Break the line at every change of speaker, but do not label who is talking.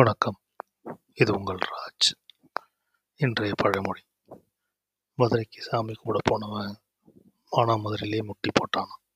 வணக்கம். இது உங்கள் ராஜ். இன்றைய பழமொழி. மதுரைக்கு சாமி கும்பிட போனவன் மானாமதுரையிலே முட்டி போட்டானான்